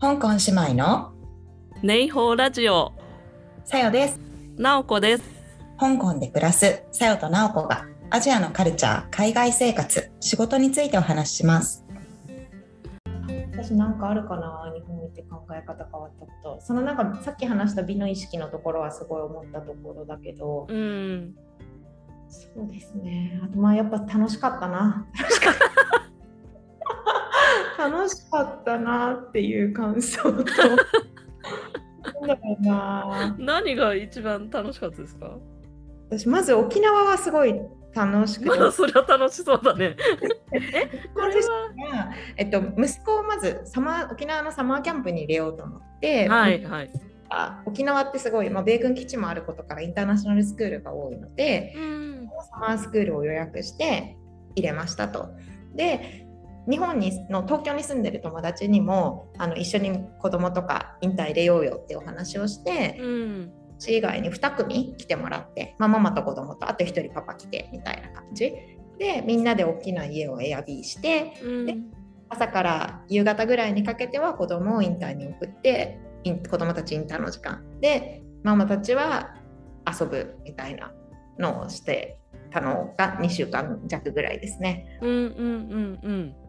香港姉妹のネイホーラジオ。さよです。なおこです。香港で暮らすさよとなおこがアジアのカルチャー、海外生活、仕事についてお話しします。私なんかあるかな？日本に行って考え方変わったこと。そのなんかさっき話した美の意識のところはすごい思ったところだけど。うん。そうですね。あとまあやっぱ楽しかったな。楽しかった楽しかったなっていう感想と。なんだろうな。何が一番楽しかったですか？私まず沖縄はすごい楽しくて、まだそれは楽しそうだね。えこれは？がえっと、息子をまずサマー沖縄のサマーキャンプに入れようと思って、はいはい。あ沖縄ってすごい、まあ、米軍基地もあることからインターナショナルスクールが多いのでうん。サマースクールを予約して入れましたと。で日本にの東京に住んでる友達にもあの一緒に子供とかインター入れようよってお話をして、うん以外に2組来てもらって、まあ、ママと子供とあと1人パパ来てみたいな感じ。でみんなで大きな家をエアビーしてうん。で朝から夕方ぐらいにかけては子供をインターに送って子供たちインターの時間。でママたちは遊ぶみたいなのをしてたのが2週間弱ぐらいですね。うんうんうんうん。で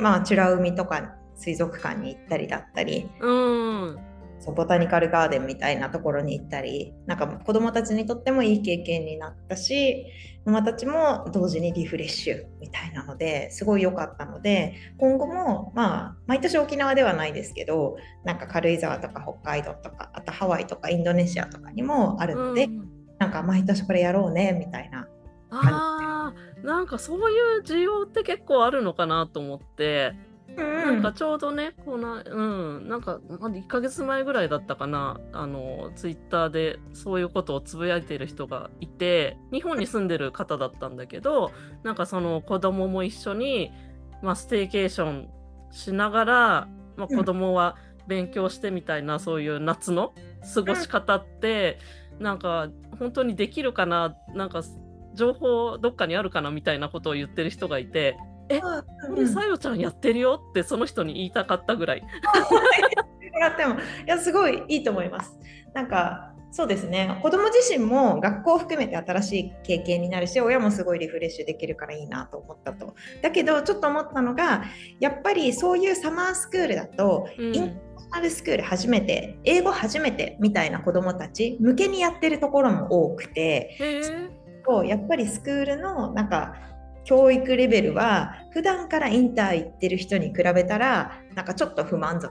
まあ美ら海とか水族館に行ったりだったりうん。そうボタニカルガーデンみたいなところに行ったりなんか子どもたちにとってもいい経験になったしママたちも同時にリフレッシュみたいなのですごい良かったので今後もまあ毎年沖縄ではないですけどなんか軽井沢とか北海道とかあとハワイとかインドネシアとかにもあるので、うん。なんか毎年これやろうねみたいな。んかそういう需要って結構あるのかなと思ってなんかちょうどね、この、うん、なんか、まだ1ヶ月前ぐらいだったかな、あの、ツイッターでそういうことをつぶやいている人がいて、日本に住んでる方だったんだけど、なんかその子供も一緒に、まあ、ステーケーションしながら、まあ、うん子供は勉強してみたいな、そういう夏の過ごし方って、なんか、本当にできるかな、なんか、情報どっかにあるかなみたいなことを言ってる人がいて、これさよちゃんやってるよってその人に言いたかったぐらい。もらってもいやすごいいいと思います。なんかそうですね子供自身も学校を含めて新しい経験になるし親もすごいリフレッシュできるからいいなと思ったと。だけどちょっと思ったのがやっぱりそういうサマースクールだと、うんインターナルスクール初めて英語初めてみたいな子供たち向けにやってるところも多くてへえ。こうやっぱりスクールのなんか教育レベルは普段からインター行ってる人に比べたらなんかちょっと不満足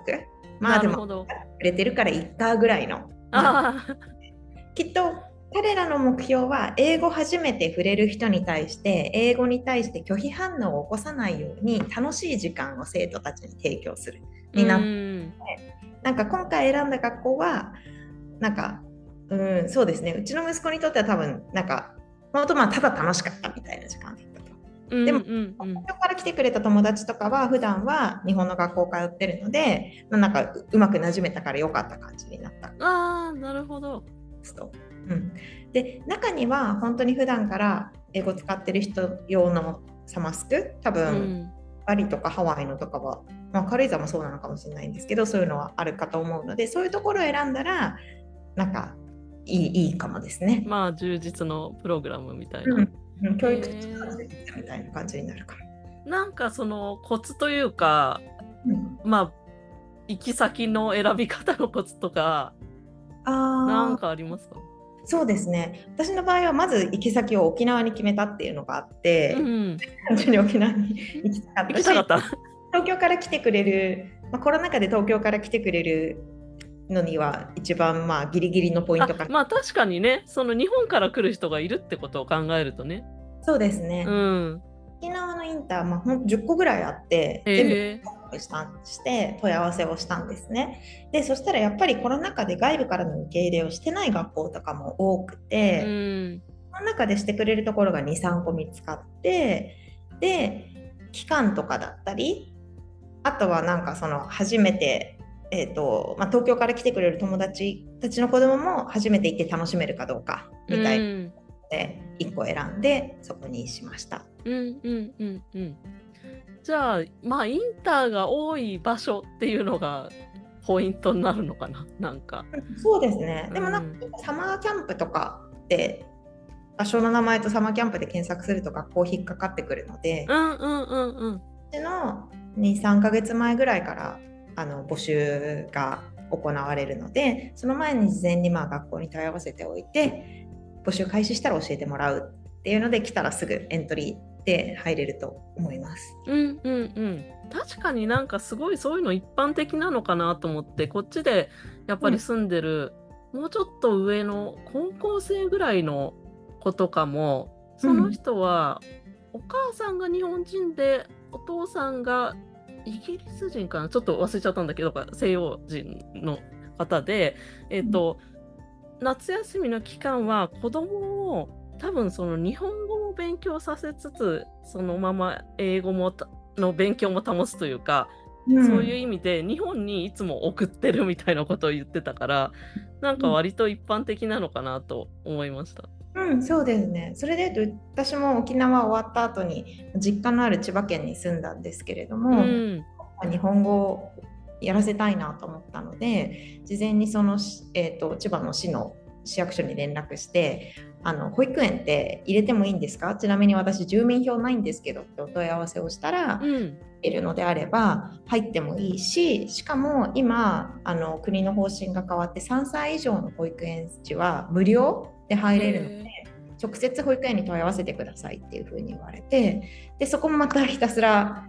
まあでもなるほど。くれてるからいっかぐらいの、まあ。きっと彼らの目標は英語初めて触れる人に対して英語に対して拒否反応を起こさないように楽しい時間を生徒たちに提供するになっうんなんか今回選んだ学校はなんかうんそうですねうちの息子にとっては多分なんか本当まあただ楽しかったみたいな時間だったと。でもうんうんうん東京から来てくれた友達とかは普段は日本の学校通ってるので、まあ、なんかううまくなじめたから良かった感じになったああ、なるほど。うん、で中には本当に普段から英語使ってる人用のサマスク多う分、ん。バリとかハワイのとかは、まあ、軽井沢もそうなのかもしれないんですけどそういうのはあるかと思うのでそういうところを選んだらなんかいいいいかもですね。まあ、充実のプログラムみたいな。うんうん教育みたいな感じになるかも。なんかそのコツというか、うんまあ、行き先の選び方のコツとか、あーなんかありますか？そうですね私の場合はまず行き先を沖縄に決めたっていうのがあって、うん。単純に沖縄に行きたかったし行きたかった。東京から来てくれる、まあ、コロナ禍で東京から来てくれるのには一番まあギリギリのポイントかあまあ確かにね、その日本から来る人がいるってことを考えるとね。そうですね、うん。沖縄のインター、まあ、ほんと10個ぐらいあって全部へえ。したして問い合わせをしたんですねでそしたらやっぱりコロナ禍で外部からの受け入れをしてない学校とかも多くて、うん。その中でしてくれるところが23個見つかってで期間とかだったりあとはなんかその初めて、えーとまあ、東京から来てくれる友達たちの子供も初めて行って楽しめるかどうかみたいで1個選んでそこにしました。うんうんうんうん。じゃあまあインターが多い場所っていうのがポイントになるのかななんか。そうですね。でもなんか、サマーキャンプとかって場所の名前とサマーキャンプで検索すると学校引っかかってくるので、うんうんうんうん。の23ヶ月前ぐらいからあの募集が行われるのでその前に事前にまあ学校に問い合わせておいて募集開始したら教えてもらうっていうので来たらすぐエントリーで入れると思います。うんうんうん。確かになんかすごいそういうの一般的なのかなと思ってこっちでやっぱり住んでる、うん、もうちょっと上の高校生ぐらいの子とかもその人は、お母さんが日本人でお父さんがイギリス人かな？ちょっと忘れちゃったんだけど西洋人の方で、えーと、うん、夏休みの期間は子供を多分その日本語を勉強させつつそのまま英語もの勉強も保つというか、うん、そういう意味で日本にいつも送ってるみたいなことを言ってたからなんか割と一般的なのかなと思いました。うん、そうですね。それで私も沖縄終わった後に実家のある千葉県に住んだんですけれども、うん、日本語をやらせたいなと思ったので事前にその、えーと、千葉の市の市役所に連絡してあの保育園って入れてもいいんですか？ちなみに私住民票ないんですけどってお問い合わせをしたら、うん、いるのであれば入ってもいいししかも今あの国の方針が変わって3歳以上の保育園児は無料で入れるので。直接保育園に問い合わせてくださいっていうふうに言われてでそこもまたひたすら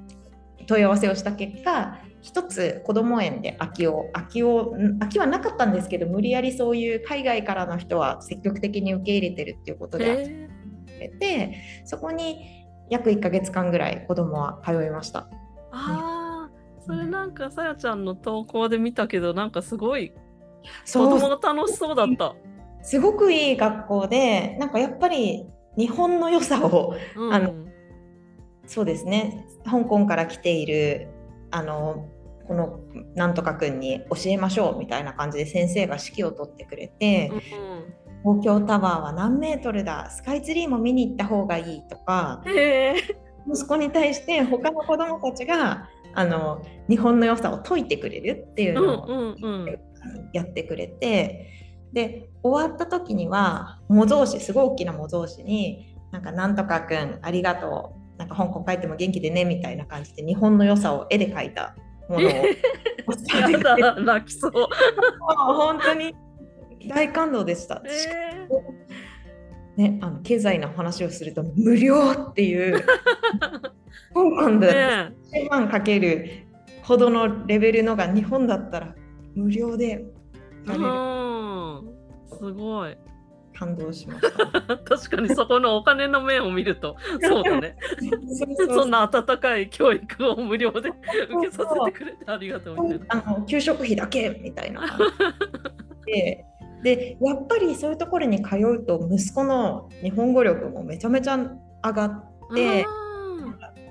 問い合わせをした結果一つ子ども園で空きを空きを空きはなかったんですけど無理やりそういう海外からの人は積極的に受け入れてるっていうことでれてそこに約1ヶ月間ぐらい子どもは通いました。あそれなんかさやちゃんの投稿で見たけどなんかすごい子供が楽しそうだった。すごくいい学校でなんかやっぱり日本の良さを、うん、あのそうですね。香港から来ているあのこのなんとかくんに教えましょうみたいな感じで先生が指揮を取ってくれて、うん、東京タワーは何メートルだスカイツリーも見に行った方がいいとか息子に対して他の子どもたちがあの日本の良さを説いてくれるっていうのをやってくれて。で終わった時には模造紙すごい大きな模造紙になんかなんとかくんありがとうなんか香港帰っても元気でねみたいな感じで日本の良さを絵で描いたものをやだ泣きそう。本当に大感動でした、えー、ね、あの経済の話をすると無料っていう 香港で1万かけるほどのレベルのが日本だったら無料でやれる。すごい。感動しました。確かにそこのお金の面を見ると、そうだね。そんな温かい教育を無料で受けさせてくれてありがとうみたいな。あの給食費だけみたいな。ででやっぱりそういうところに通うと息子の日本語力もめちゃめちゃ上がって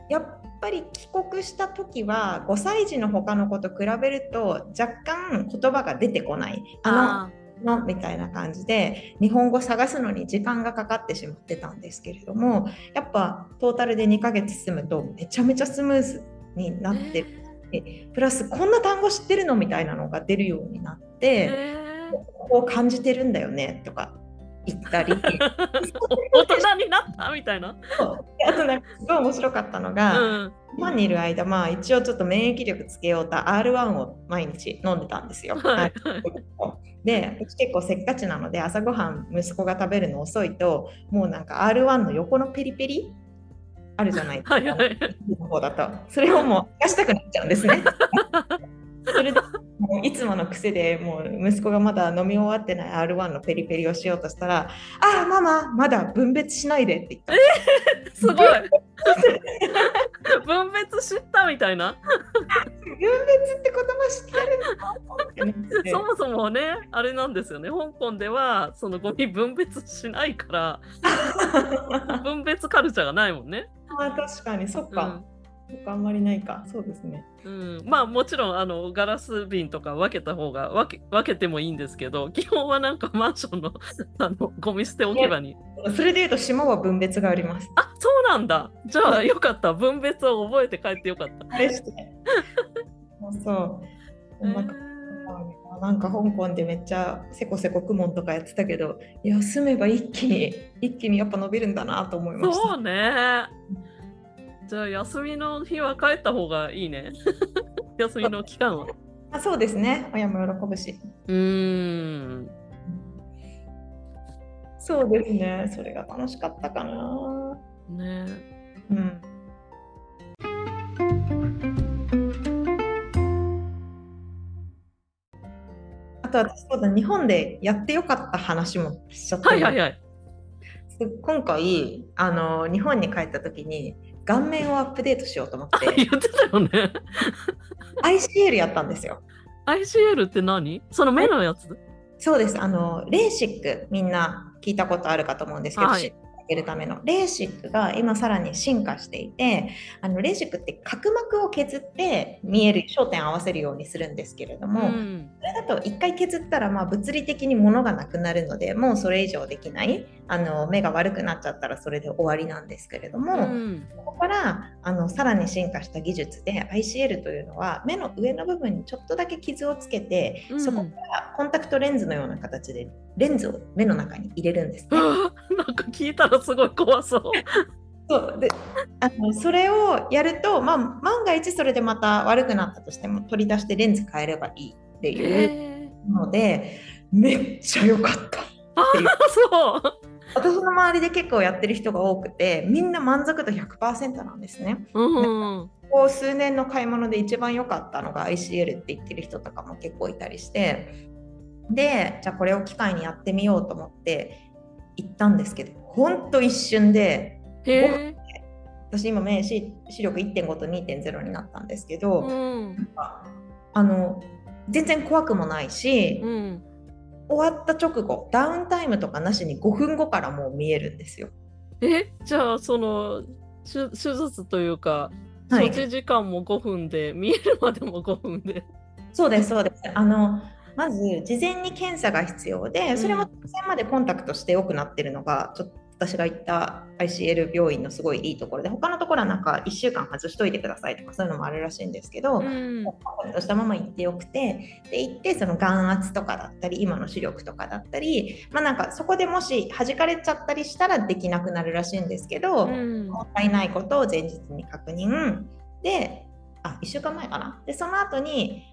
やっぱり帰国した時は5歳児の他の子と比べると若干言葉が出てこない。あののみたいな感じで日本語探すのに時間がかかってしまってたんですけれどもやっぱトータルで2ヶ月住むとめちゃめちゃスムーズになってえプラスこんな単語知ってるの？みたいなのが出るようになって、こう感じてるんだよね？とか言ったり。大人になったみたいな。あとなんかすごい面白かったのが、うん、日本にいる間まあ一応ちょっと免疫力つけようと R1 を毎日飲んでたんですよ。はい、で私結構せっかちなので朝ごはん息子が食べるの遅いともうなんか R1 の横のペリペリあるじゃないですか、はいはい、の方だと。それをもう出したくなっちゃうんですね。それでもういつもの癖でもう息子がまだ飲み終わってない R1 のペリペリをしようとしたら「ああママまだ分別しないで」って言った。えー、すごい分別知ったみたいな。分別って言葉知ってるの？そもそもねあれなんですよね香港ではそのゴミ分別しないから 分別カルチャーがないもんね。あ確かにそっか。うんあんまりないか。そうですね、うん、まあもちろんあのガラス瓶とか分けた方が分け分けてもいいんですけど基本はなんかマンションの あのゴミ捨て置き場に。それでいうと島は分別があります。あそうなんだ。じゃあよかった。分別を覚えて帰ってよかった。そうそう。なんかなんか香港でめっちゃせこせこくもんとかやってたけど休めば一気に一気にやっぱ伸びるんだなと思いました。そうねじゃあ休みの日は帰った方がいいね。休みの期間は。あそうですね。親も喜ぶし。うん。そうですね。それが楽しかったかな。ね。うん。あと私そうだ日本でやってよかった話もしちゃった、はいはいはい今回あの。日本に帰った時に顔面をアップデートしようと思って。言ってたよね。ICL やったんですよ。ICL って何？その目のやつ？そうです。あのレーシックみんな聞いたことあるかと思うんですけど、はいげるためのレーシックが今さらに進化していてあのレーシックって角膜を削って見える焦点合わせるようにするんですけれども、うん。それだと1回削ったらまあ物理的に物がなくなるのでもうそれ以上できないあの目が悪くなっちゃったらそれで終わりなんですけれども、うん。ここからあのさらに進化した技術で ICL というのは目の上の部分にちょっとだけ傷をつけて、うん。そこからコンタクトレンズのような形でレンズを目の中に入れるんですね。あ なんか聞いたらすごい怖そう。そうであのそれをやると、まあ、万が一それでまた悪くなったとしても取り出してレンズ変えればいいっていうので、めっちゃ良かった。あそう。私の周りで結構やってる人が多くてみんな満足度100%なんですね。うん。ここ数年の買い物で一番良かったのが ICL って言ってる人とかも結構いたりしてでじゃあこれを機会にやってみようと思って行ったんですけどほんと一瞬で。私今目視視力1.5と2.0になったんですけど、うん。あの全然怖くもないし、うん。終わった直後ダウンタイムとかなしに5分後からもう見えるんですよ。え、じゃあその手手術というか、はい処置時間も5分で、見えるまでも5分で。そうですそうですあのまず事前に検査が必要でそれもうん直前までコンタクトして良くなってるのがちょっと私が行った ICL 病院のすごいいいところで他のところはなんか1週間外しといてくださいとかそういうのもあるらしいんですけど、うん。コンタクトしたまま行ってよくてで行ってその眼圧とかだったり今の視力とかだったりまあなんかそこでもし弾かれちゃったりしたらできなくなるらしいんですけど、うん。もったいないことを前日に確認であ1週間前かなでその後に、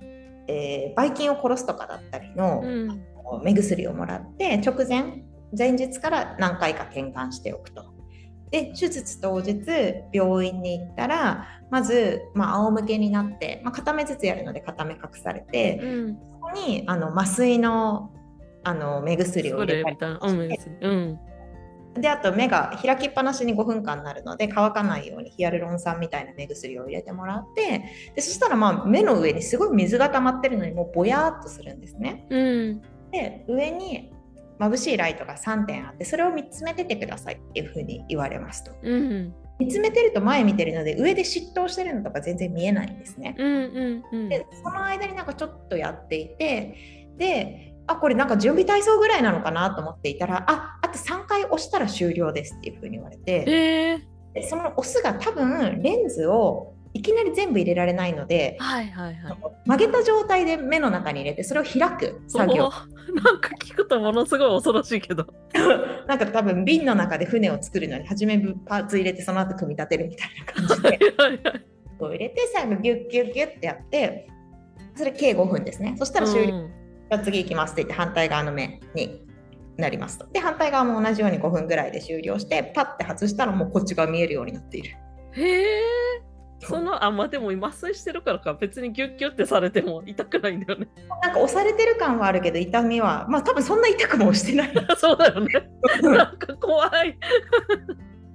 えーばい菌を殺すとかだったりの、うん。目薬をもらって直前前日から何回か転換しておくと。で手術当日病院に行ったらまず、まあ、仰向けになって、まあ、片目ずつやるので片目隠されて、うん。そこにあの麻酔のあの目薬をそ入れたりれみたいな。うん。であと目が開きっぱなしに5分間になるので乾かないようにヒアルロン酸みたいな目薬を入れてもらってでそしたらまあ目の上にすごい水が溜まってるのにもうぼやーっとするんですね。うん。で上に眩しいライトが3点あってそれを見つめててくださいっていうふうに言われますと。うん。見つめてると前見てるので上で嫉妬してるのとか全然見えないんですね。うん。うん。うん。でその間になんかちょっとやっていてであこれなんか準備体操ぐらいなのかなと思っていたらああと3回押したら終了ですっていうふうに言われてへえ。でその押すが多分レンズをいきなり全部入れられないのではいはいはい。曲げた状態で目の中に入れてそれを開く作業お なんか聞くとものすごい恐ろしいけど。なんか多分瓶の中で船を作るのに初めパーツ入れてその後組み立てるみたいな感じで。こう入れて最後ギュッギュッギュッってやってそれ計5分ですねそしたら終了、うんじゃあ次行きますって言って反対側の目になりますとで反対側も同じように5分ぐらいで終了してパッて外したらもうこっちが見えるようになっているへえ。そのあまあでも麻酔してるからか別にギュッギュッてされても痛くないんだよね。なんか押されてる感はあるけど痛みはまあ多分そんな痛くもしてない そうだよね。なんか怖い。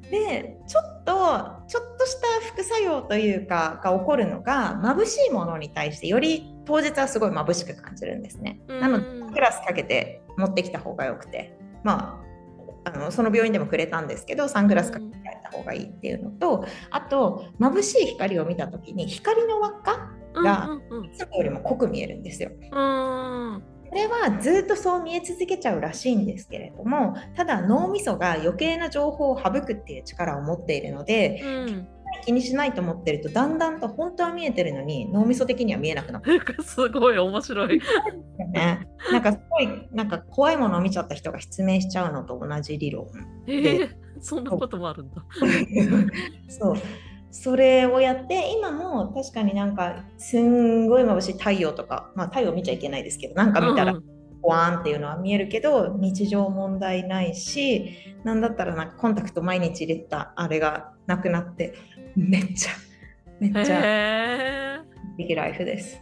でちょっとちょっとした副作用というかが起こるのが眩しいものに対してより当日はすごい眩しく感じるんですね。うんなのでサングラスかけて持ってきた方がよくてまああのその病院でもくれたんですけどサングラスかけてやった方がいいっていうのとあと眩しい光を見た時に光の輪っかがいつもよりも濃く見えるんですよ。うん。うんこれはずっとそう見え続けちゃうらしいんですけれどもただ脳みそが余計な情報を省くっていう力を持っているのでうん気にしないと思ってるとだんだんと本当は見えてるのに脳みそ的には見えなくなってすごい面白い。ね、なんかすごいなんか怖いものを見ちゃった人が失明しちゃうのと同じ理論えー、そんなこともあるんだ。そうそれをやって今も確かになんかすんごい眩しい太陽とかまあ太陽見ちゃいけないですけどなんか見たら、ワーンっていうのは見えるけど日常問題ないしなんだったらなんかコンタクト毎日入れたあれがなくなってめっちゃめっちゃビギライフです。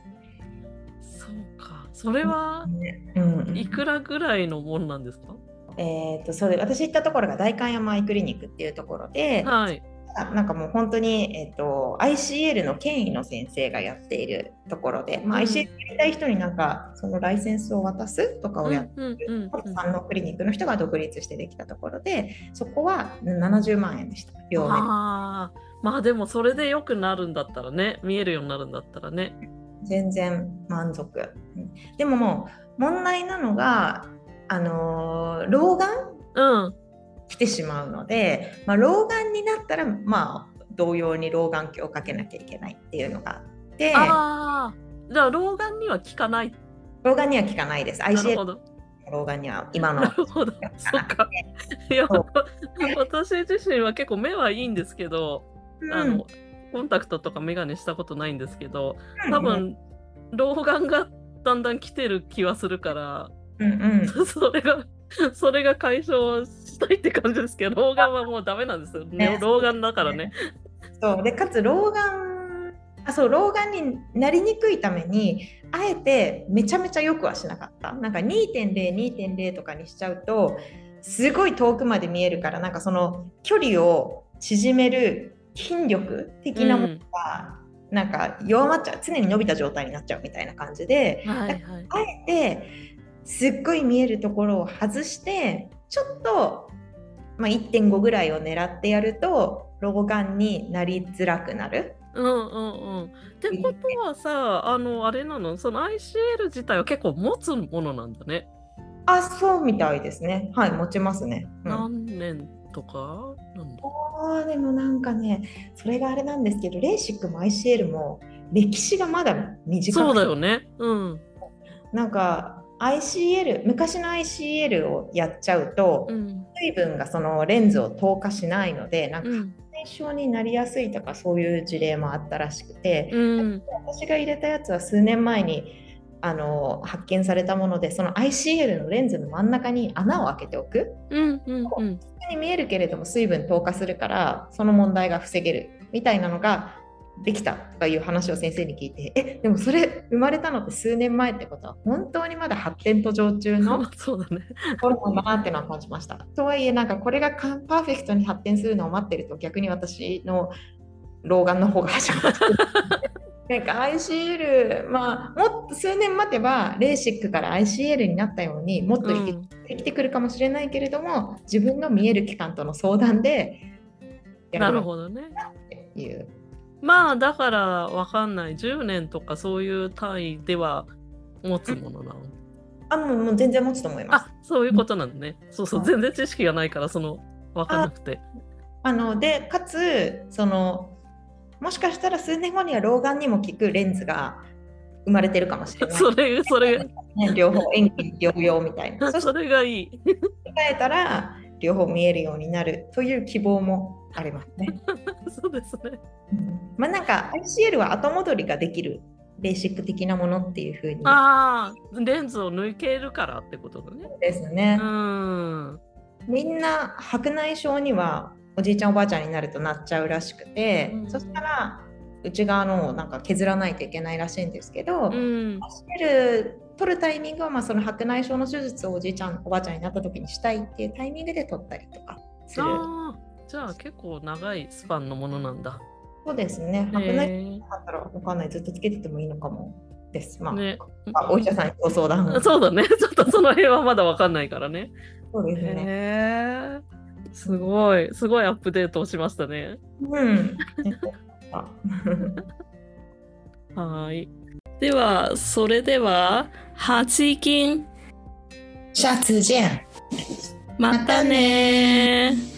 そうか。それは、いくらぐらいのもんなんですか、えーと、それ私行ったところが代官山アイクリニックっていうところで、はい、なんかもう本当に、えーと、ICL の権威の先生がやっているところで、まあ、ICL やりたい人になんかそのライセンスを渡すとかをやってるさんのクリニックの人が独立してできたところでそこは70万円でした。両面あ。まあでもそれで良くなるんだったらね見えるようになるんだったらね。全然満足。でももう問題なのがあのー、老眼、うん来てしまうので、まあ、老眼になったらまあ同様に老眼鏡をかけなきゃいけないっていうのがあって。あじゃあ老眼には効かない。老眼には効かないです。ICL 老眼には今のなるほど。そっか。いや私自身は結構目はいいんですけど、うん、あのコンタクトとか眼鏡したことないんですけど多分、老眼がだんだん来てる気はするから、うんうん、それが それが解消したいって感じですけど老眼はもうダメなんですよ、ね、老眼だからね。そう。でかつ老眼あそう老眼になりにくいためにあえてめちゃめちゃよくはしなかった。なんか2.02.0とかにしちゃうとすごい遠くまで見えるからなんかその距離を縮める筋力的なものが、なんか弱まっちゃう。常に伸びた状態になっちゃうみたいな感じで、はいはい、あえてすっごい見えるところを外してちょっと、まあ、1.5ぐらいを狙ってやると老眼になりづらくなる。うんうんうん。ってことはさあのあれなの？その ICL 自体は結構持つものなんだね。あそうみたいですね。はい持ちますね。うん、何年とか？あでもなんかねそれがあれなんですけどレーシックも ICL も歴史がまだ短い。そうだよね。うん。なんか ICL 昔の ICL をやっちゃうと、うん、水分がそのレンズを透過しないのでなんか白内障になりやすいとかそういう事例もあったらしくて、うん、私が入れたやつは数年前にあの発見されたものでその ICL のレンズの真ん中に穴を開けておく、うんうんうん、に見えるけれども水分透過するからその問題が防げるみたいなのができたとかいう話を先生に聞いてえでもそれ生まれたのって数年前ってこと？は本当にまだ発展途上中の そうだね。ところだなってのは感じました。とはいえなんかこれがパーフェクトに発展するのを待ってると逆に私の老眼の方が始まって。なんか ICL、まあ、もっと数年待てば、レーシックから ICL になったようにもっと生きてくるかもしれないけれども、うん、自分の見える期間との相談でやるほどね。っていうまあだからわかんない10年とかそういう単位では持つものなの、あもうもう全然持つと思いますあそういうことなんだね、そうそう全然知識がないからその分かんなくてあのでかつそのもしかしたら数年後には老眼にも効くレンズが生まれてるかもしれない。それ、それ。両方、遠近両用みたいな。それがいい。考えたら、両方見えるようになるという希望もありますね。そうですね。まあなんか ICL は後戻りができるベーシック的なものっていうふうに。ああ、レンズを抜けるからってことだね。ですね。うん。みんな白内障にはおじいちゃんおばあちゃんになるとなっちゃうらしくて、うん、そしたら内側のをなんか削らないといけないらしいんですけど、うん、取るタイミングはまあその白内障の手術をおじいちゃんおばあちゃんになった時にしたいっていうタイミングで取ったりとかする。じゃあ結構長いスパンのものなんだ。そうですね。白内だったらわかんない。ずっとつけててもいいのかもです。まあ、ね、あお医者さんにご相談。そうだね。ちょっとその辺はまだわかんないからね。そうですね。すごい、すごいアップデートをしましたね。うん。はい。では、それでは、8金。シャツジェン。またね